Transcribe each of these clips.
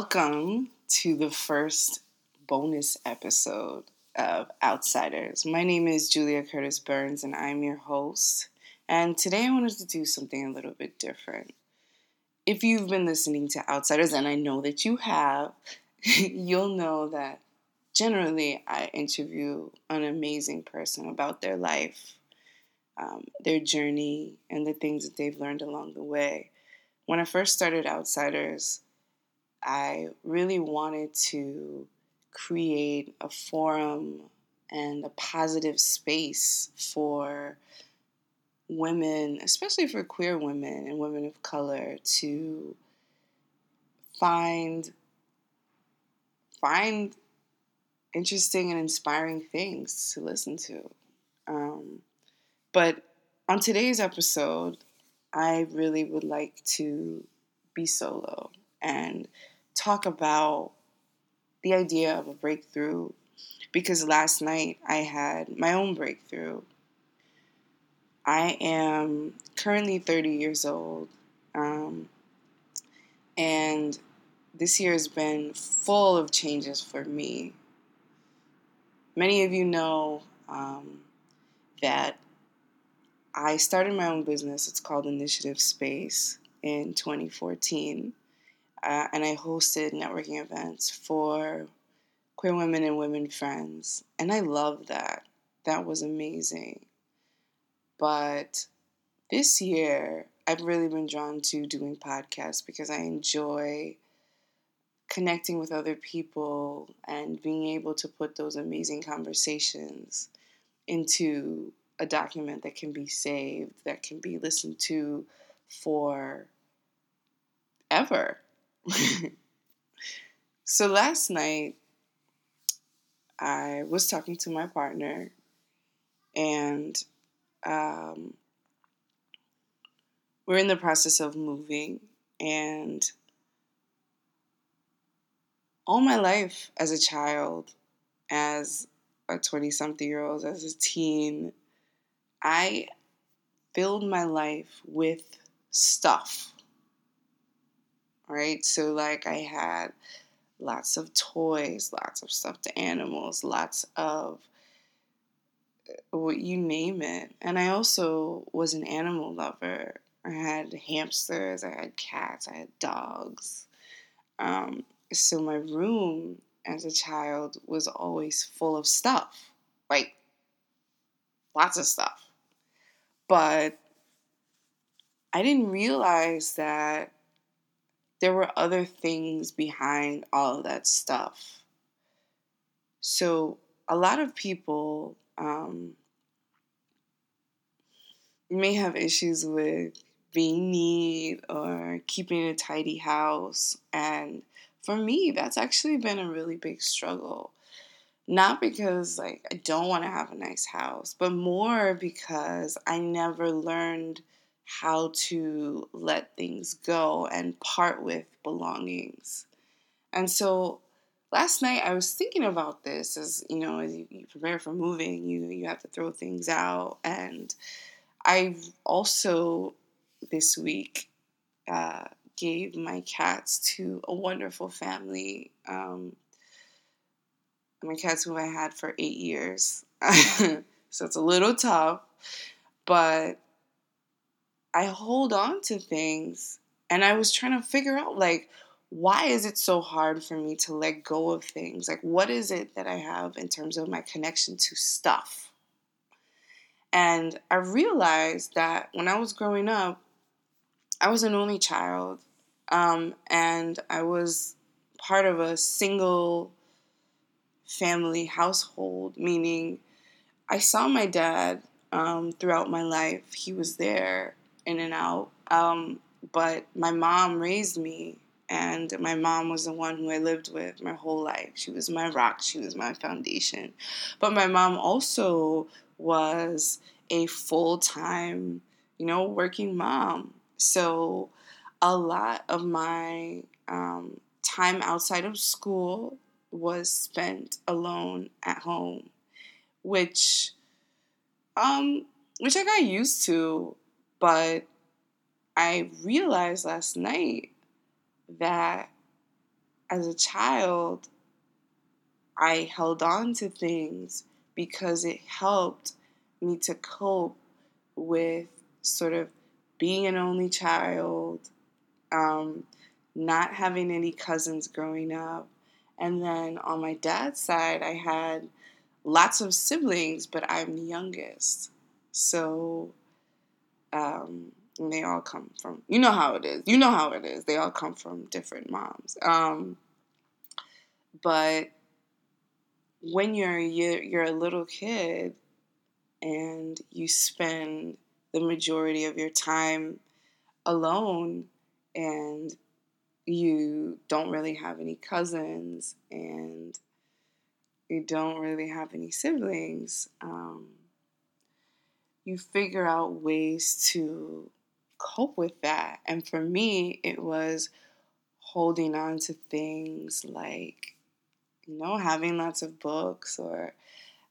Welcome to the first bonus episode of Outsiders. My name is Julia Curtis Burns and I'm your host. And today I wanted to do something a little bit different. If you've been listening to Outsiders, and I know that you have, you'll know that generally I interview an amazing person about their life, um, their journey, and the things that they've learned along the way. When I first started Outsiders, I really wanted to create a forum and a positive space for women, especially for queer women and women of color, to find find interesting and inspiring things to listen to. Um, but on today's episode, I really would like to be solo and talk about the idea of a breakthrough because last night I had my own breakthrough. I am currently 30 years old, um, and this year has been full of changes for me. Many of you know um, that I started my own business. It's called Initiative Space in 2014 uh, and I hosted networking events for queer women and women friends. And I love that. That was amazing. But this year, I've really been drawn to doing podcasts because I enjoy connecting with other people and being able to put those amazing conversations into a document that can be saved, that can be listened to for ever. so last night, I was talking to my partner, and um, we're in the process of moving. And all my life as a child, as a 20 something year old, as a teen, I filled my life with stuff right? So, like, I had lots of toys, lots of stuffed animals, lots of uh, what you name it. And I also was an animal lover. I had hamsters, I had cats, I had dogs. Um, so, my room as a child was always full of stuff like lots of stuff. But I didn't realize that there were other things behind all of that stuff. So, a lot of people um, may have issues with being neat or keeping a tidy house. And for me, that's actually been a really big struggle. Not because like I don't want to have a nice house, but more because I never learned how to let things go and part with belongings. And so last night I was thinking about this as you know, as you, prepare for moving, you you have to throw things out. And I've also this week uh, gave my cats to a wonderful family. Um, my cats who I had for eight years. so it's a little tough, but I hold on to things and I was trying to figure out like why is it so hard for me to let go of things? Like what is it that I have in terms of my connection to stuff? And I realized that when I was growing up, I was an only child, um, and I was part of a single family household, meaning I saw my dad um, throughout my life. He was there in and out. Um, but my mom raised me, and my mom was the one who I lived with my whole life. She was my rock, she was my foundation. But my mom also was a full time, you know, working mom. So a lot of my um, time outside of school was spent alone at home, which um, which I got used to but I realized last night that as a child, I held on to things because it helped me to cope with sort of being an only child, um, not having any cousins growing up. And then on my dad's side, I had lots of siblings, but I'm the youngest. So um, they all come from, you know how it is. You know how it is. They all come from different moms. Um, but when you're, you're you're a little kid and you spend the majority of your time alone and you don't really have any cousins and you don't really have any siblings, um, you figure out ways to cope with that. And for me, it was holding on to things like, you know, having lots of books or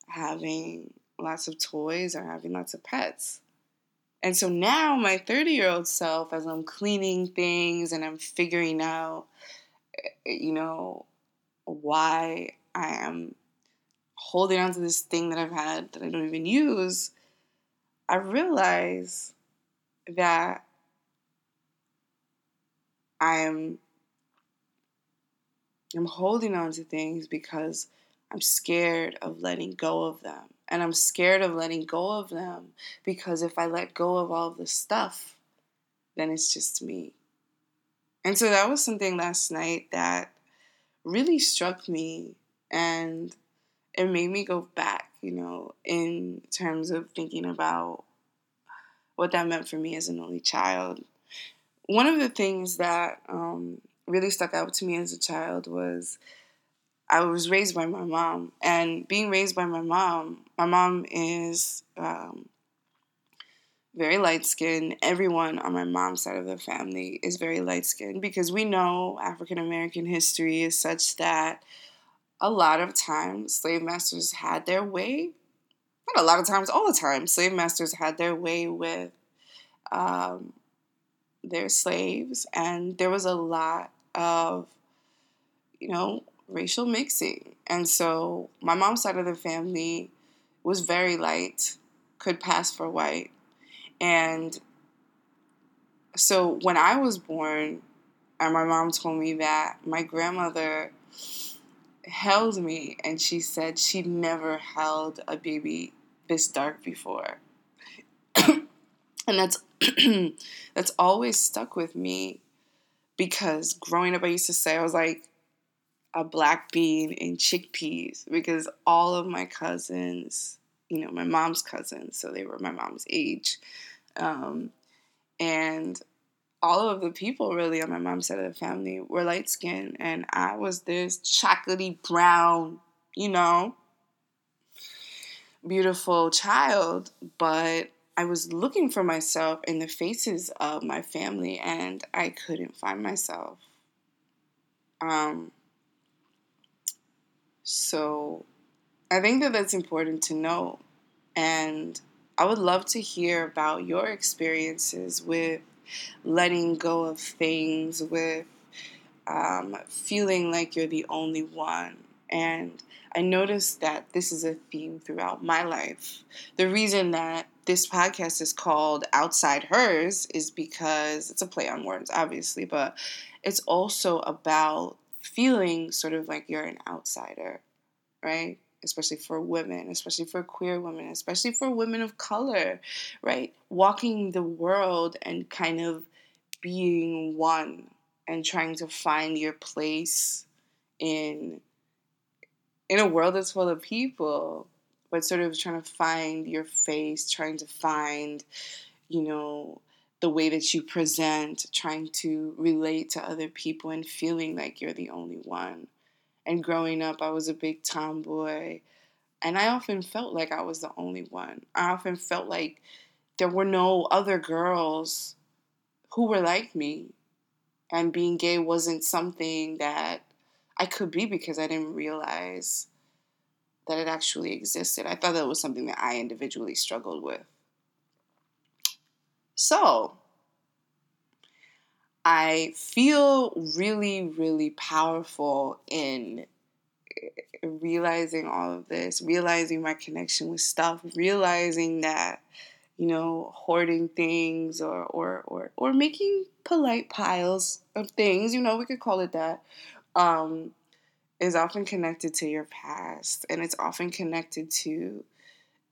having lots of toys or having lots of pets. And so now, my 30 year old self, as I'm cleaning things and I'm figuring out, eh, you know, why I am holding on to this thing that I've had that I don't even use, I realize that I am I'm holding on to things because I'm scared of letting go of them. And I'm scared of letting go of them because if I let go of all the stuff, then it's just me. And so that was something last night that really struck me and it made me go back, you know, in terms of thinking about what that meant for me as an only child. One of the things that um, really stuck out to me as a child was I was raised by my mom, and being raised by my mom, my mom is um, very light skinned. Everyone on my mom's side of the family is very light skinned because we know African American history is such that a lot of times slave masters had their way. Not a lot of times, all the time, slave masters had their way with um, their slaves, and there was a lot of, you know, racial mixing. And so my mom's side of the family was very light, could pass for white. And so when I was born, and my mom told me that my grandmother held me and she said she never held a baby this dark before. and that's that's always stuck with me because growing up I used to say I was like a black bean and chickpeas because all of my cousins, you know, my mom's cousins, so they were my mom's age, um, and all of the people really on my mom's side of the family were light skinned, and I was this chocolatey brown, you know, beautiful child, but I was looking for myself in the faces of my family, and I couldn't find myself. Um, so I think that that's important to know. And I would love to hear about your experiences with letting go of things, with um, feeling like you're the only one. And I noticed that this is a theme throughout my life. The reason that this podcast is called Outside Hers is because it's a play on words, obviously, but it's also about feeling sort of like you're an outsider, right? Especially for women, especially for queer women, especially for women of color, right? Walking the world and kind of being one and trying to find your place in in a world that's full of people but sort of trying to find your face trying to find you know the way that you present, trying to relate to other people and feeling like you're the only one. And growing up, I was a big tomboy, and I often felt like I was the only one. I often felt like there were no other girls who were like me, and being gay wasn't something that I could be because I didn't realize that it actually existed. I thought that was something that I individually struggled with. So, I feel really, really powerful in realizing all of this, realizing my connection with stuff, realizing that you know hoarding things or or or or making polite piles of things, you know, we could call it that. Um, is often connected to your past and it's often connected to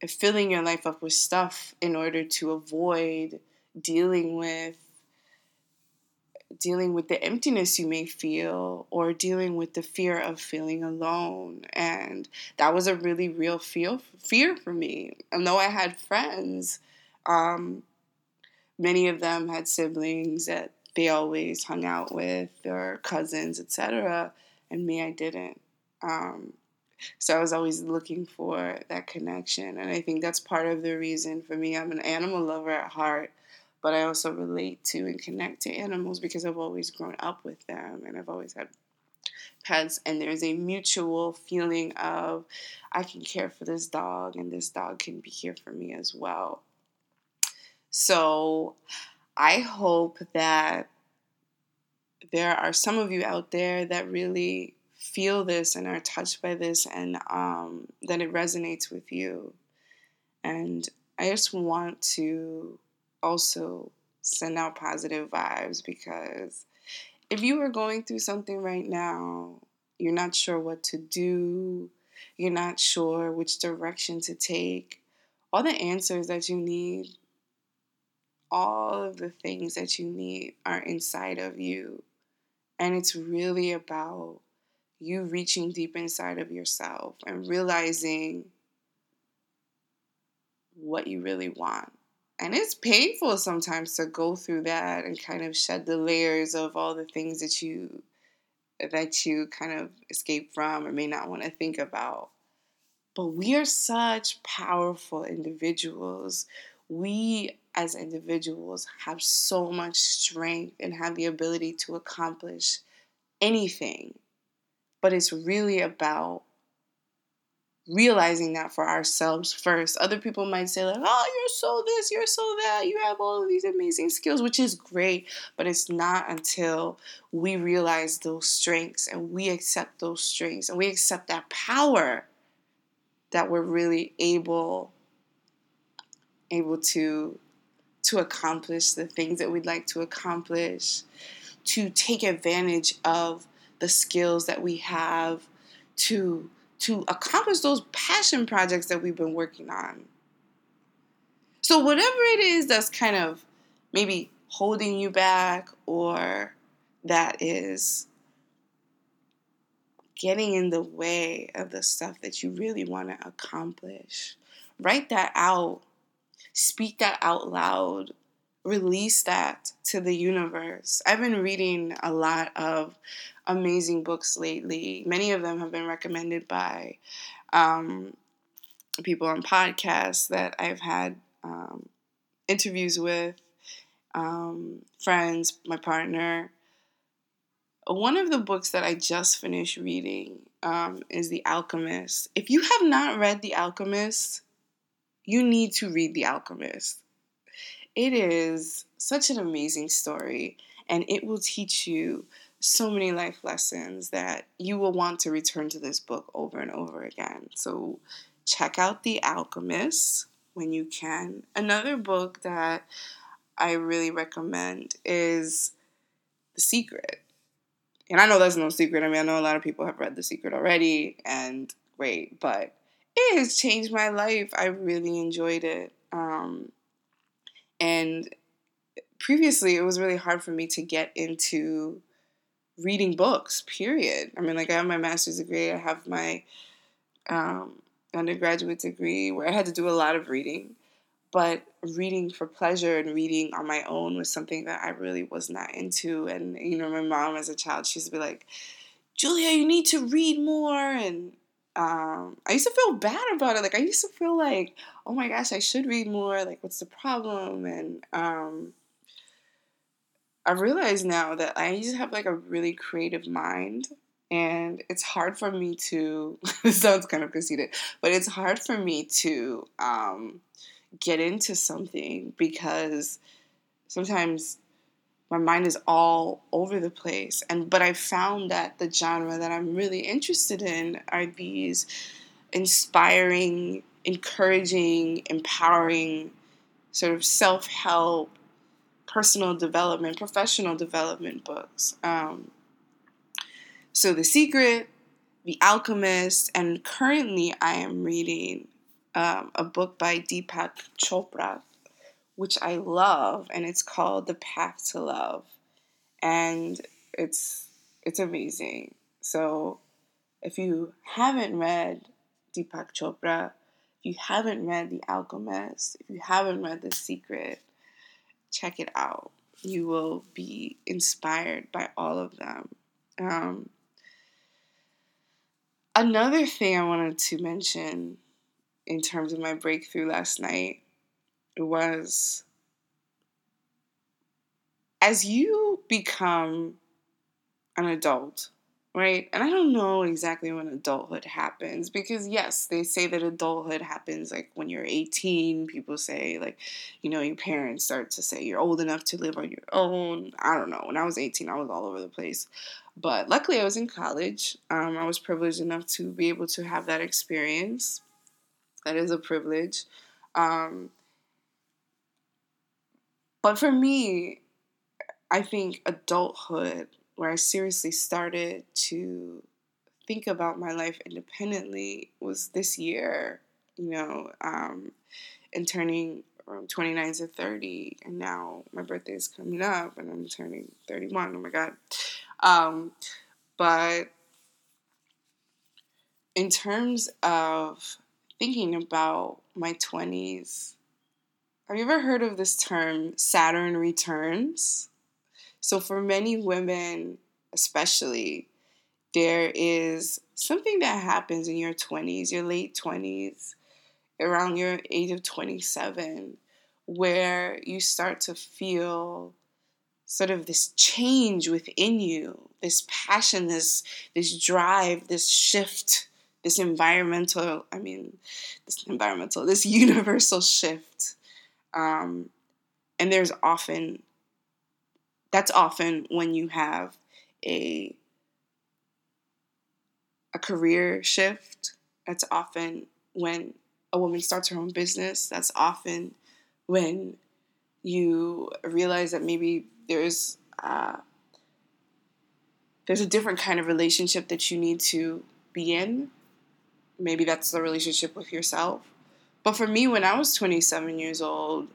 filling your life up with stuff in order to avoid dealing with dealing with the emptiness you may feel or dealing with the fear of feeling alone. And that was a really real feel fear for me. And though i had friends um, many of them had siblings that they always hung out with or cousins etc and me i didn't. Um, so i was always looking for that connection. And i think that's part of the reason for me. I'm an animal lover at heart but I also relate to and connect to animals because I've always grown up with them and I've always had pets and there's a mutual feeling of I can care for this dog and this dog can be here for me as well. So I hope that there are some of you out there that really feel this and are touched by this and um, that it resonates with you. And I just want to also send out positive vibes because if you are going through something right now, you're not sure what to do, you're not sure which direction to take, all the answers that you need, all of the things that you need are inside of you. And it's really about you reaching deep inside of yourself and realizing what you really want and it's painful sometimes to go through that and kind of shed the layers of all the things that you that you kind of escape from or may not want to think about. But we are such powerful individuals. We as individuals have so much strength and have the ability to accomplish anything. But it's really about realizing that for ourselves first. Other people might say, like, oh, you're so this, you're so that, you have all of these amazing skills, which is great, but it's not until we realize those strengths and we accept those strengths and we accept that power that we're really able able to to accomplish the things that we'd like to accomplish to take advantage of the skills that we have to to accomplish those passion projects that we've been working on. So, whatever it is that's kind of maybe holding you back or that is getting in the way of the stuff that you really want to accomplish, write that out. Speak that out loud. Release that to the universe. I've been reading a lot of amazing books lately. Many of them have been recommended by um, people on podcasts that I've had um, interviews with, um, friends, my partner. One of the books that I just finished reading um, is The Alchemist. If you have not read The Alchemist, you need to read The Alchemist. It is such an amazing story, and it will teach you so many life lessons that you will want to return to this book over and over again. So check out The Alchemist when you can. Another book that I really recommend is The Secret. And I know that's no secret. I mean, I know a lot of people have read The Secret already, and great, but it has changed my life. I really enjoyed it. Um, and previously, it was really hard for me to get into reading books, period. I mean, like, I have my master's degree, I have my um, undergraduate degree where I had to do a lot of reading. But reading for pleasure and reading on my own was something that I really was not into. And, you know, my mom as a child, she used to be like, Julia, you need to read more. And um, I used to feel bad about it. Like, I used to feel like, oh my gosh, I should read more. Like, what's the problem? And, um, I realize now that I just have like a really creative mind and it's hard for me to this sounds kind of conceited but it's hard for me to um, get into something because sometimes my mind is all over the place. And but I found that the genre that I'm really interested in are these inspiring, encouraging, empowering, sort of self-help, personal development, professional development books. Um, so The Secret, The Alchemist, and currently I am reading um, a book by Deepak Chopra which I love, and it's called The Path to Love, and it's it's amazing. So, if you haven't read Deepak Chopra, if you haven't read The Alchemist, if you haven't read The Secret, check it out. You will be inspired by all of them. Um, another thing I wanted to mention in terms of my breakthrough last night was as you become an adult, right? And I don't know exactly when adulthood happens because, yes, they say that adulthood happens like when you're 18. People say, like, you know, your parents start to say you're old enough to live on your own. I don't know. When I was 18, I was all over the place. But luckily, I was in college. Um, I was privileged enough to be able to have that experience. That is a privilege. Um, but for me, I think adulthood, where I seriously started to think about my life independently, was this year, you know, um, and turning from 29 to 30. And now my birthday is coming up and I'm turning 31. Oh my God. Um, but in terms of thinking about my 20s, have you ever heard of this term, Saturn returns? So, for many women, especially, there is something that happens in your 20s, your late 20s, around your age of 27, where you start to feel sort of this change within you, this passion, this this drive, this shift, this environmental, I mean, this environmental, this universal shift. Um, and there's often, that's often when you have a, a career shift. That's often when a woman starts her own business. That's often when you realize that maybe there's uh, there's a different kind of relationship that you need to be in. Maybe that's the relationship with yourself. But for me, when I was 27 years old,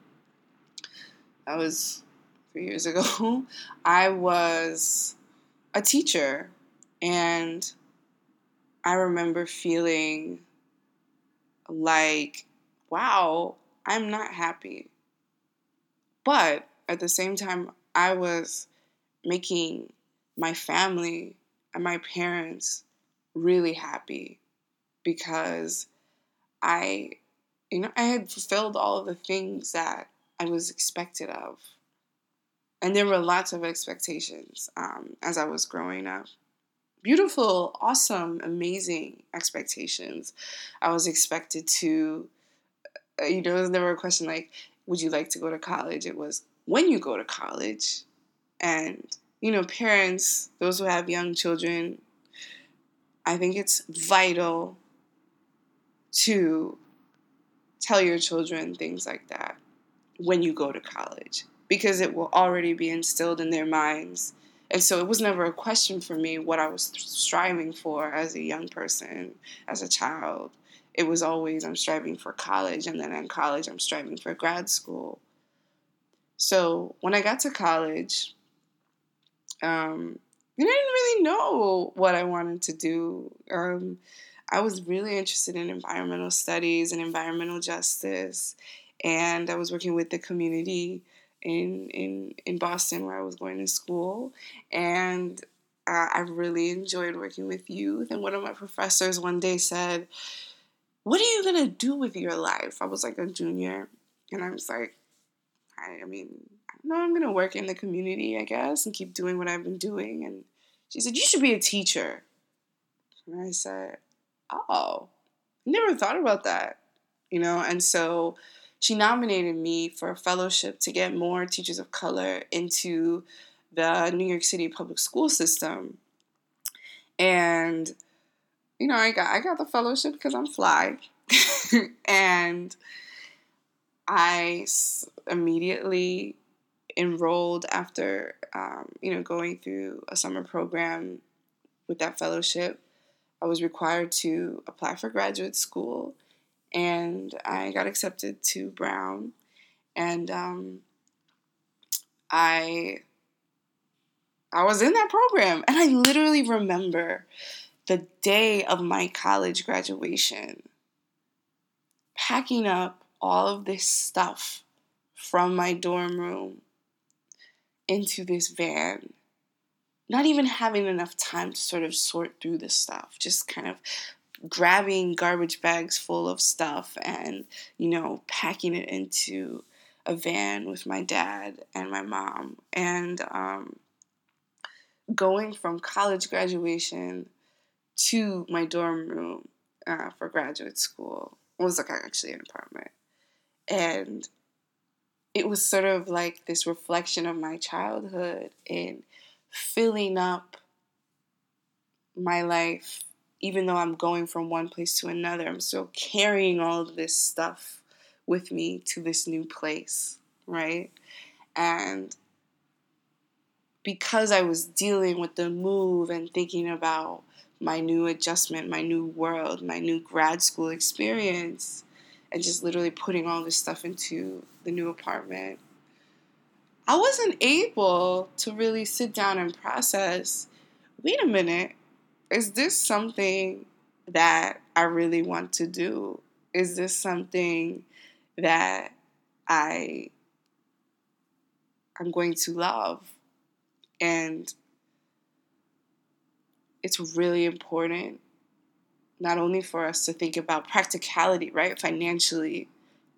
I was three years ago, I was a teacher. And I remember feeling like, wow, I'm not happy. But at the same time, I was making my family and my parents really happy because I you know, I had fulfilled all of the things that I was expected of. And there were lots of expectations um, as I was growing up. Beautiful, awesome, amazing expectations. I was expected to, uh, you know, it was never a question like, would you like to go to college? It was, when you go to college. And, you know, parents, those who have young children, I think it's vital to tell your children things like that when you go to college because it will already be instilled in their minds. And so it was never a question for me what I was striving for as a young person, as a child. It was always I'm striving for college, and then in college, I'm striving for grad school. So when I got to college, um, I didn't really know what I wanted to do. Um, I was really interested in environmental studies and environmental justice, and I was working with the community in in in Boston where I was going to school, and uh, I really enjoyed working with youth. And one of my professors one day said, "What are you gonna do with your life?" I was like a junior, and I was like, I, I mean, I know. I'm gonna work in the community, I guess, and keep doing what I've been doing. And she said, "You should be a teacher." And I said, oh, never thought about that, you know? And so she nominated me for a fellowship to get more teachers of color into the New York City public school system. And you know, I got I got the fellowship because I'm fly. and I immediately enrolled after um, you know going through a summer program with that fellowship. I was required to apply for graduate school, and I got accepted to Brown, and um, I I was in that program, and I literally remember the day of my college graduation packing up all of this stuff from my dorm room into this van not even having enough time to sort of sort through the stuff, just kind of grabbing garbage bags full of stuff and, you know, packing it into a van with my dad and my mom. And um, going from college graduation to my dorm room uh, for graduate school it was like actually an apartment. And it was sort of like this reflection of my childhood and filling up my life, even though I'm going from one place to another, I'm still carrying all of this stuff with me to this new place, right? And because I was dealing with the move and thinking about my new adjustment, my new world, my new grad school experience, and just literally putting all this stuff into the new apartment, I wasn't able to really sit down and process wait a minute, is this something that I really want to do? Is this something that I I'm going to love? And it's really important not only for us to think about practicality, right? Financially,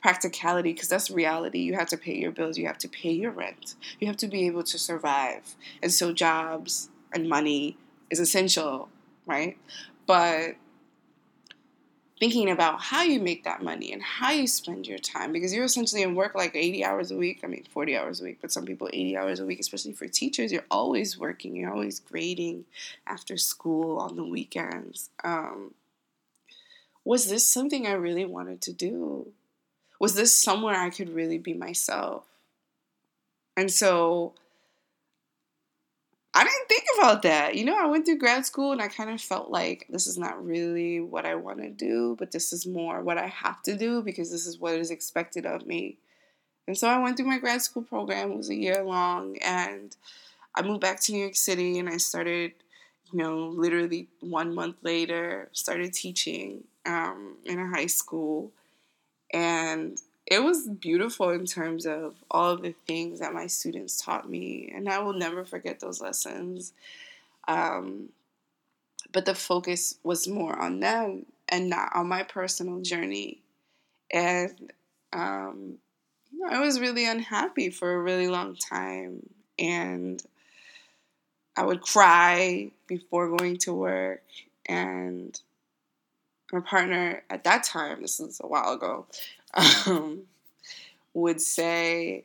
practicality because that's reality. You have to pay your bills, you have to pay your rent, you have to be able to survive. And so, jobs and money is essential, right? But thinking about how you make that money and how you spend your time because you're essentially in work like 80 hours a week. I mean, 40 hours a week, but some people 80 hours a week, especially for teachers. You're always working, you're always grading after school on the weekends. Um, was this something I really wanted to do? Was this somewhere I could really be myself? And so I didn't think about that. You know, I went through grad school and I kind of felt like this is not really what I want to do, but this is more what I have to do because this is what is expected of me. And so I went through my grad school program. It was a year long and I moved back to New York City and I started, you know, literally one month later, started teaching um, in a high school. And it was beautiful in terms of all of the things that my students taught me, and I will never forget those lessons. Um, but the focus was more on them and not on my personal journey. And um, you know, I was really unhappy for a really long time, and I would cry before going to work, and my partner at that time, this was a while ago, um, would say,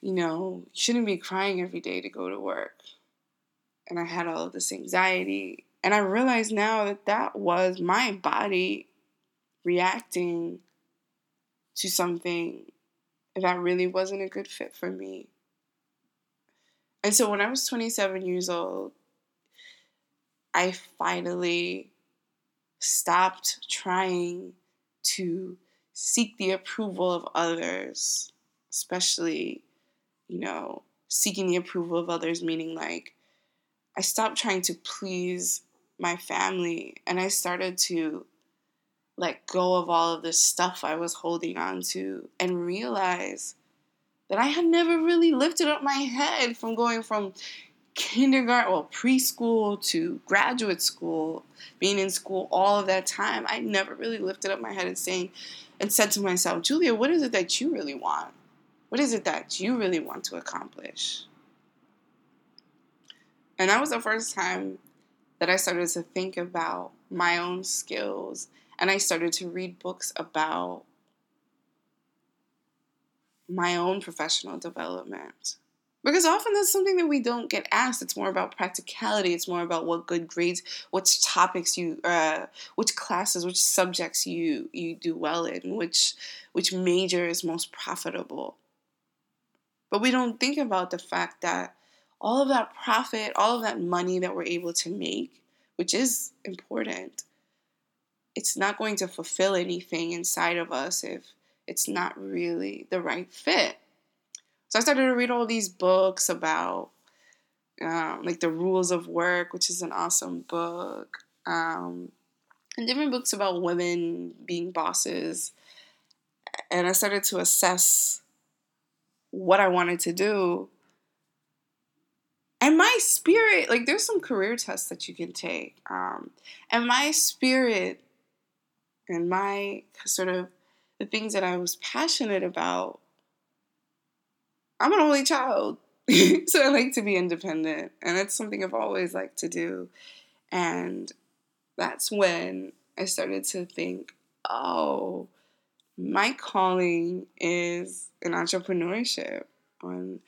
you know, you shouldn't be crying every day to go to work. And I had all of this anxiety. And I realized now that that was my body reacting to something that really wasn't a good fit for me. And so when I was 27 years old, I finally stopped trying to seek the approval of others, especially, you know, seeking the approval of others, meaning like I stopped trying to please my family and I started to let go of all of this stuff I was holding on to and realize that I had never really lifted up my head from going from kindergarten, well, preschool to graduate school, being in school all of that time, I never really lifted up my head and saying and said to myself, Julia, what is it that you really want? What is it that you really want to accomplish? And that was the first time that I started to think about my own skills and I started to read books about my own professional development Because often that's something that we don't get asked. It's more about practicality. It's more about what good grades, which topics you, uh, which classes, which subjects you you do well in, which which major is most profitable. But we don't think about the fact that all of that profit, all of that money that we're able to make, which is important, it's not going to fulfill anything inside of us if it's not really the right fit. So I started to read all these books about um, like the rules of work, which is an awesome book, um, and different books about women being bosses. And I started to assess what I wanted to do. And my spirit, like, there's some career tests that you can take. Um, and my spirit and my sort of the things that I was passionate about I'm an only child. so I like to be independent. And it's something I've always liked to do. And that's when I started to think, oh, my calling is in entrepreneurship. And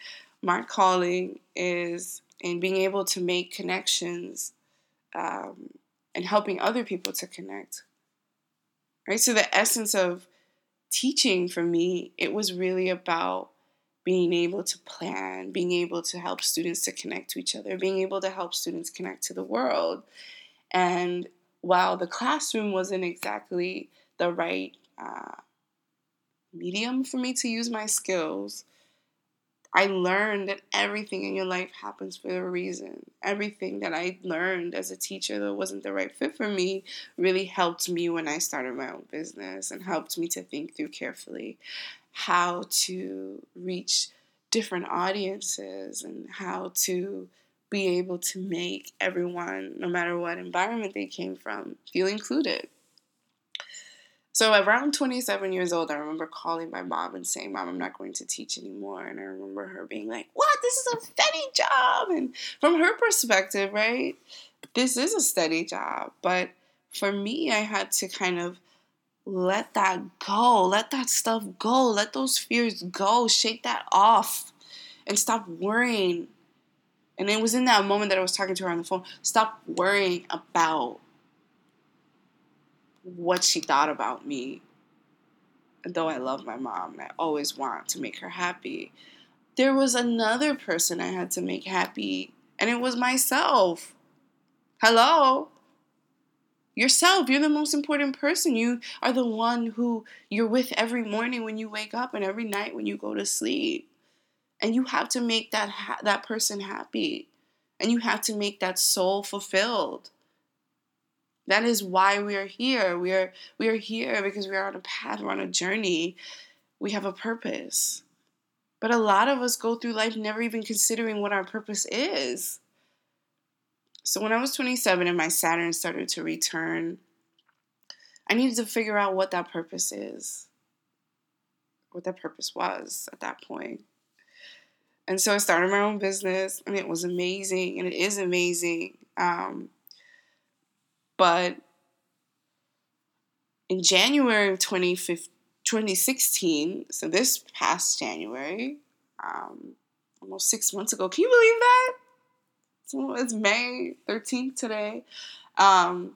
my calling is in being able to make connections um, and helping other people to connect. Right? So the essence of teaching for me, it was really about being able to plan, being able to help students to connect to each other, being able to help students connect to the world. And while the classroom wasn't exactly the right uh, medium for me to use my skills, I learned that everything in your life happens for a reason. Everything that I learned as a teacher that wasn't the right fit for me really helped me when I started my own business and helped me to think through carefully how to reach different audiences and how to be able to make everyone, no matter what environment they came from, feel included. So around 27 years old, I remember calling my mom and saying, Mom, I'm not going to teach anymore. And I remember her being like, What? This is a steady job. And from her perspective, right, this is a steady job. But for me, I had to kind of let that go. Let that stuff go. Let those fears go. Shake that off and stop worrying. And it was in that moment that I was talking to her on the phone. Stop worrying about what she thought about me. Though I love my mom and I always want to make her happy, there was another person I had to make happy, and it was myself. Hello? Yourself. You're the most important person. You are the one who you're with every morning when you wake up and every night when you go to sleep. And you have to make that ha- that person happy. And you have to make that soul fulfilled. That is why we are here. We are we are here because we are on a path, we're on a journey. We have a purpose. But a lot of us go through life never even considering what our purpose is. So when I was 27 and my Saturn started to return, I needed to figure out what that purpose is, what that purpose was at that point. And so I started my own business, and it was amazing, and it is amazing. Um, but in January of 2016, so this past January, um, almost six months ago, can you believe that? It's May 13th today. Um,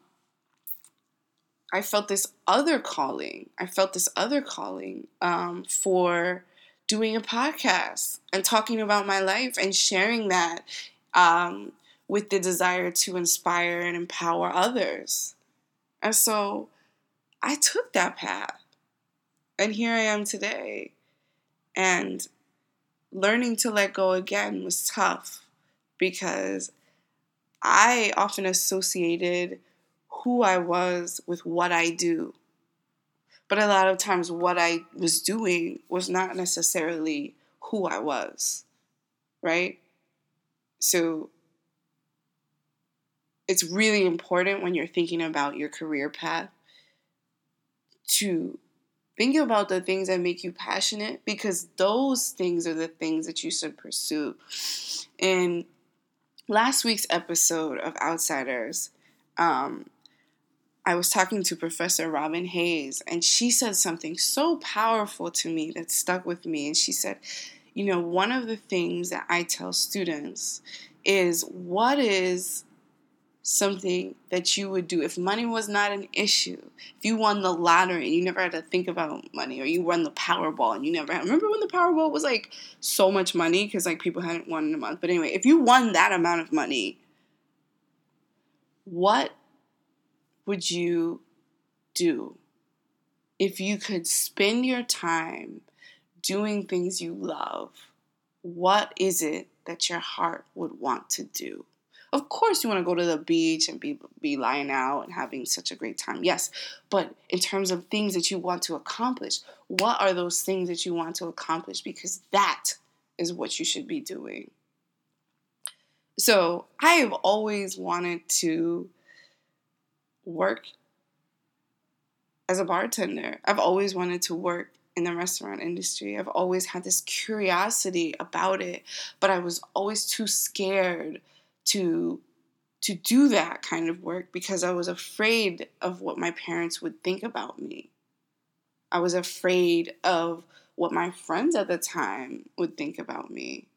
I felt this other calling. I felt this other calling um, for doing a podcast and talking about my life and sharing that um, with the desire to inspire and empower others. And so I took that path. And here I am today. And learning to let go again was tough because I often associated who I was with what I do. But a lot of times, what I was doing was not necessarily who I was, right? So it's really important when you're thinking about your career path to think about the things that make you passionate because those things are the things that you should pursue. And last week's episode of Outsiders, um, I was talking to Professor Robin Hayes, and she said something so powerful to me that stuck with me. And she said, you know, one of the things that I tell students is what is something that you would do if money was not an issue. If you won the lottery and you never had to think about money, or you won the Powerball and you never had, remember when the Powerball was like so much money because like people hadn't won in a month. But anyway, if you won that amount of money, what would you do if you could spend your time doing things you love? What is it that your heart would want to do? Of course, you want to go to the beach and be be lying out and having such a great time. Yes, but in terms of things that you want to accomplish, what are those things that you want to accomplish? Because that is what you should be doing. So I have always wanted to work as a bartender. I've always wanted to work in the restaurant industry. I've always had this curiosity about it, but I was always too scared to to do that kind of work because I was afraid of what my parents would think about me. I was afraid of what my friends at the time would think about me.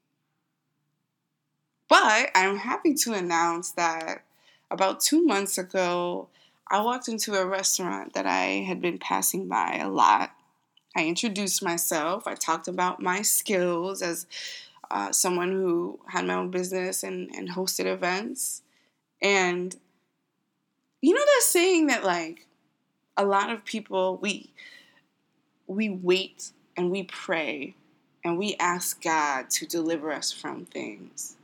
But I'm happy to announce that about two months ago, I walked into a restaurant that I had been passing by a lot. I introduced myself. I talked about my skills as uh, someone who had my own business and, and hosted events. And you know that saying that like a lot of people we we wait and we pray and we ask God to deliver us from things.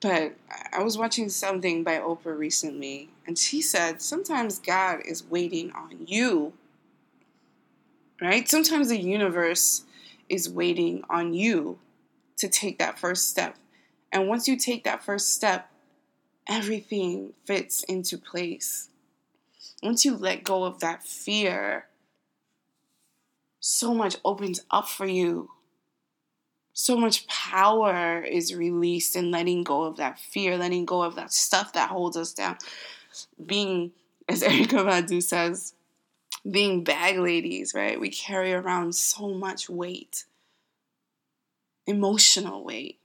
But I was watching something by Oprah recently, and she said sometimes God is waiting on you. Right? Sometimes the universe is waiting on you to take that first step. And once you take that first step, everything fits into place. Once you let go of that fear, so much opens up for you. So much power is released in letting go of that fear, letting go of that stuff that holds us down. Being, as Erykah Badu says, being bag ladies, right? We carry around so much weight emotional weight.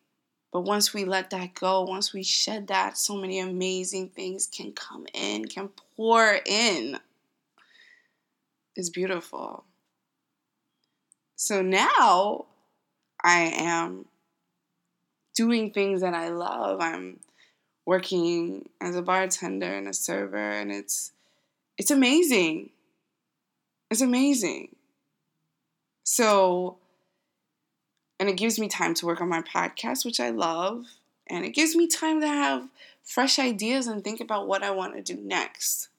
But once we let that go, once we shed that, so many amazing things can come in, can pour in. It's beautiful. So now I am doing things that I love. I'm working as a bartender and a server and it's it's amazing. It's amazing. So and it gives me time to work on my podcast, which I love. And it gives me time to have fresh ideas and think about what I want to do next.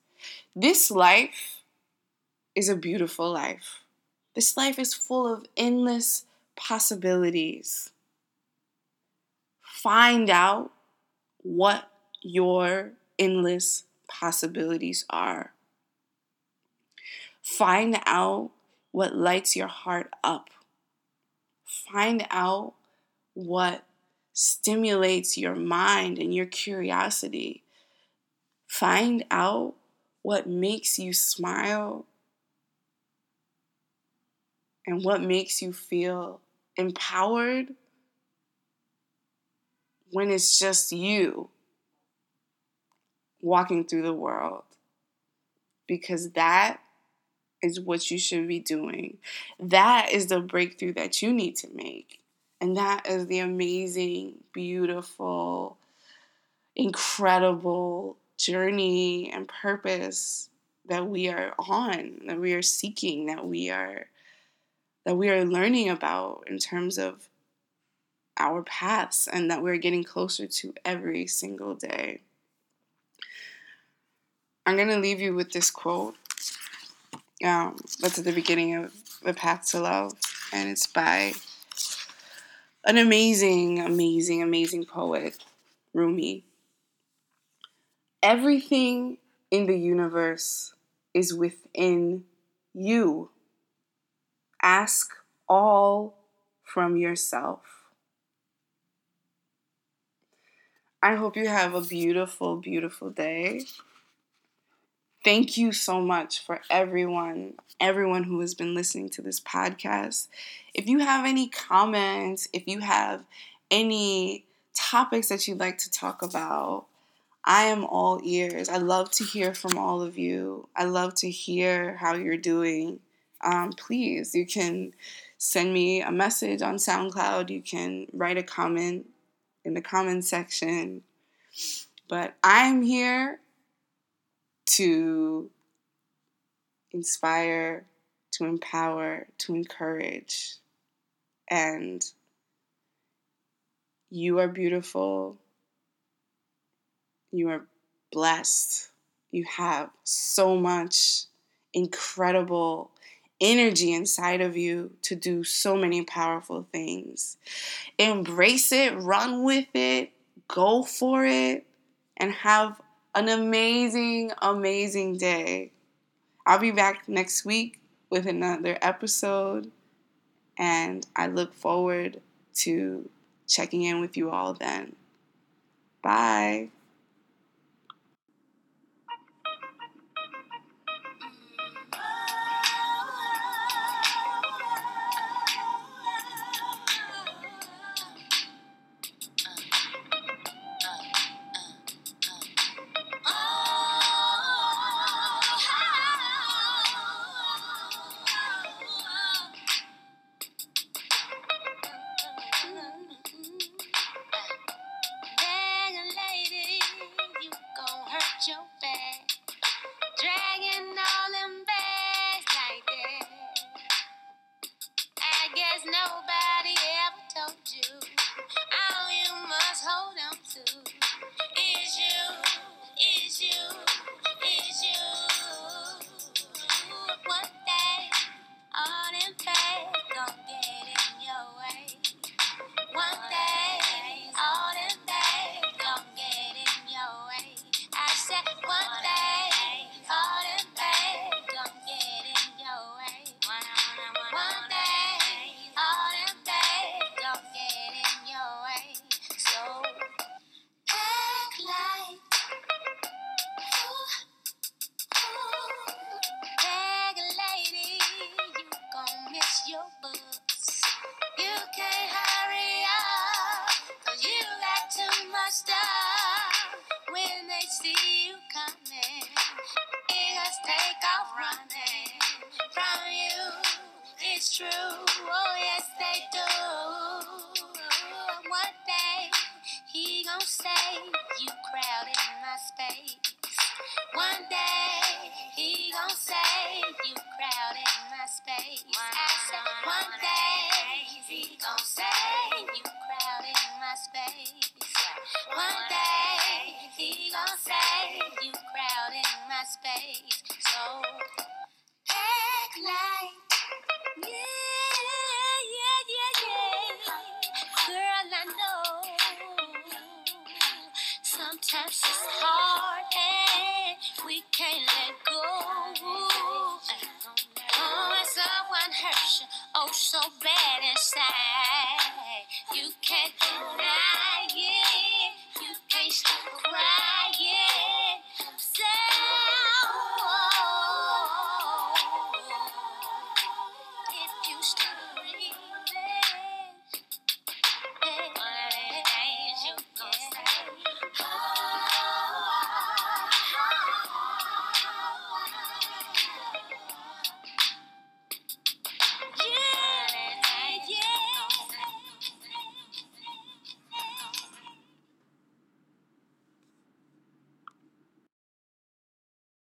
This life is a beautiful life. This life is full of endless possibilities. Find out what your endless possibilities are. Find out what lights your heart up. Find out what stimulates your mind and your curiosity. Find out what makes you smile and what makes you feel empowered when it's just you walking through the world. Because that is what you should be doing. That is the breakthrough that you need to make. And that is the amazing, beautiful, incredible journey and purpose that we are on, that we are seeking, that we are that we are learning about in terms of our paths and that we're getting closer to every single day. I'm going to leave you with this quote um, that's at the beginning of The Path to Love, and it's by an amazing, amazing, amazing poet, Rumi. Everything in the universe is within you. Ask all from yourself. I hope you have a beautiful, beautiful day. Thank you so much for everyone, everyone who has been listening to this podcast. If you have any comments, if you have any topics that you'd like to talk about, I am all ears. I love to hear from all of you. I love to hear how you're doing. Um, please, you can send me a message on SoundCloud. You can write a comment in the comment section. But I'm here to inspire, to empower, to encourage. And you are beautiful. You are blessed. You have so much incredible energy inside of you to do so many powerful things. Embrace it, run with it, go for it, and have an amazing, amazing day. I'll be back next week with another episode, and I look forward to checking in with you all then. Bye.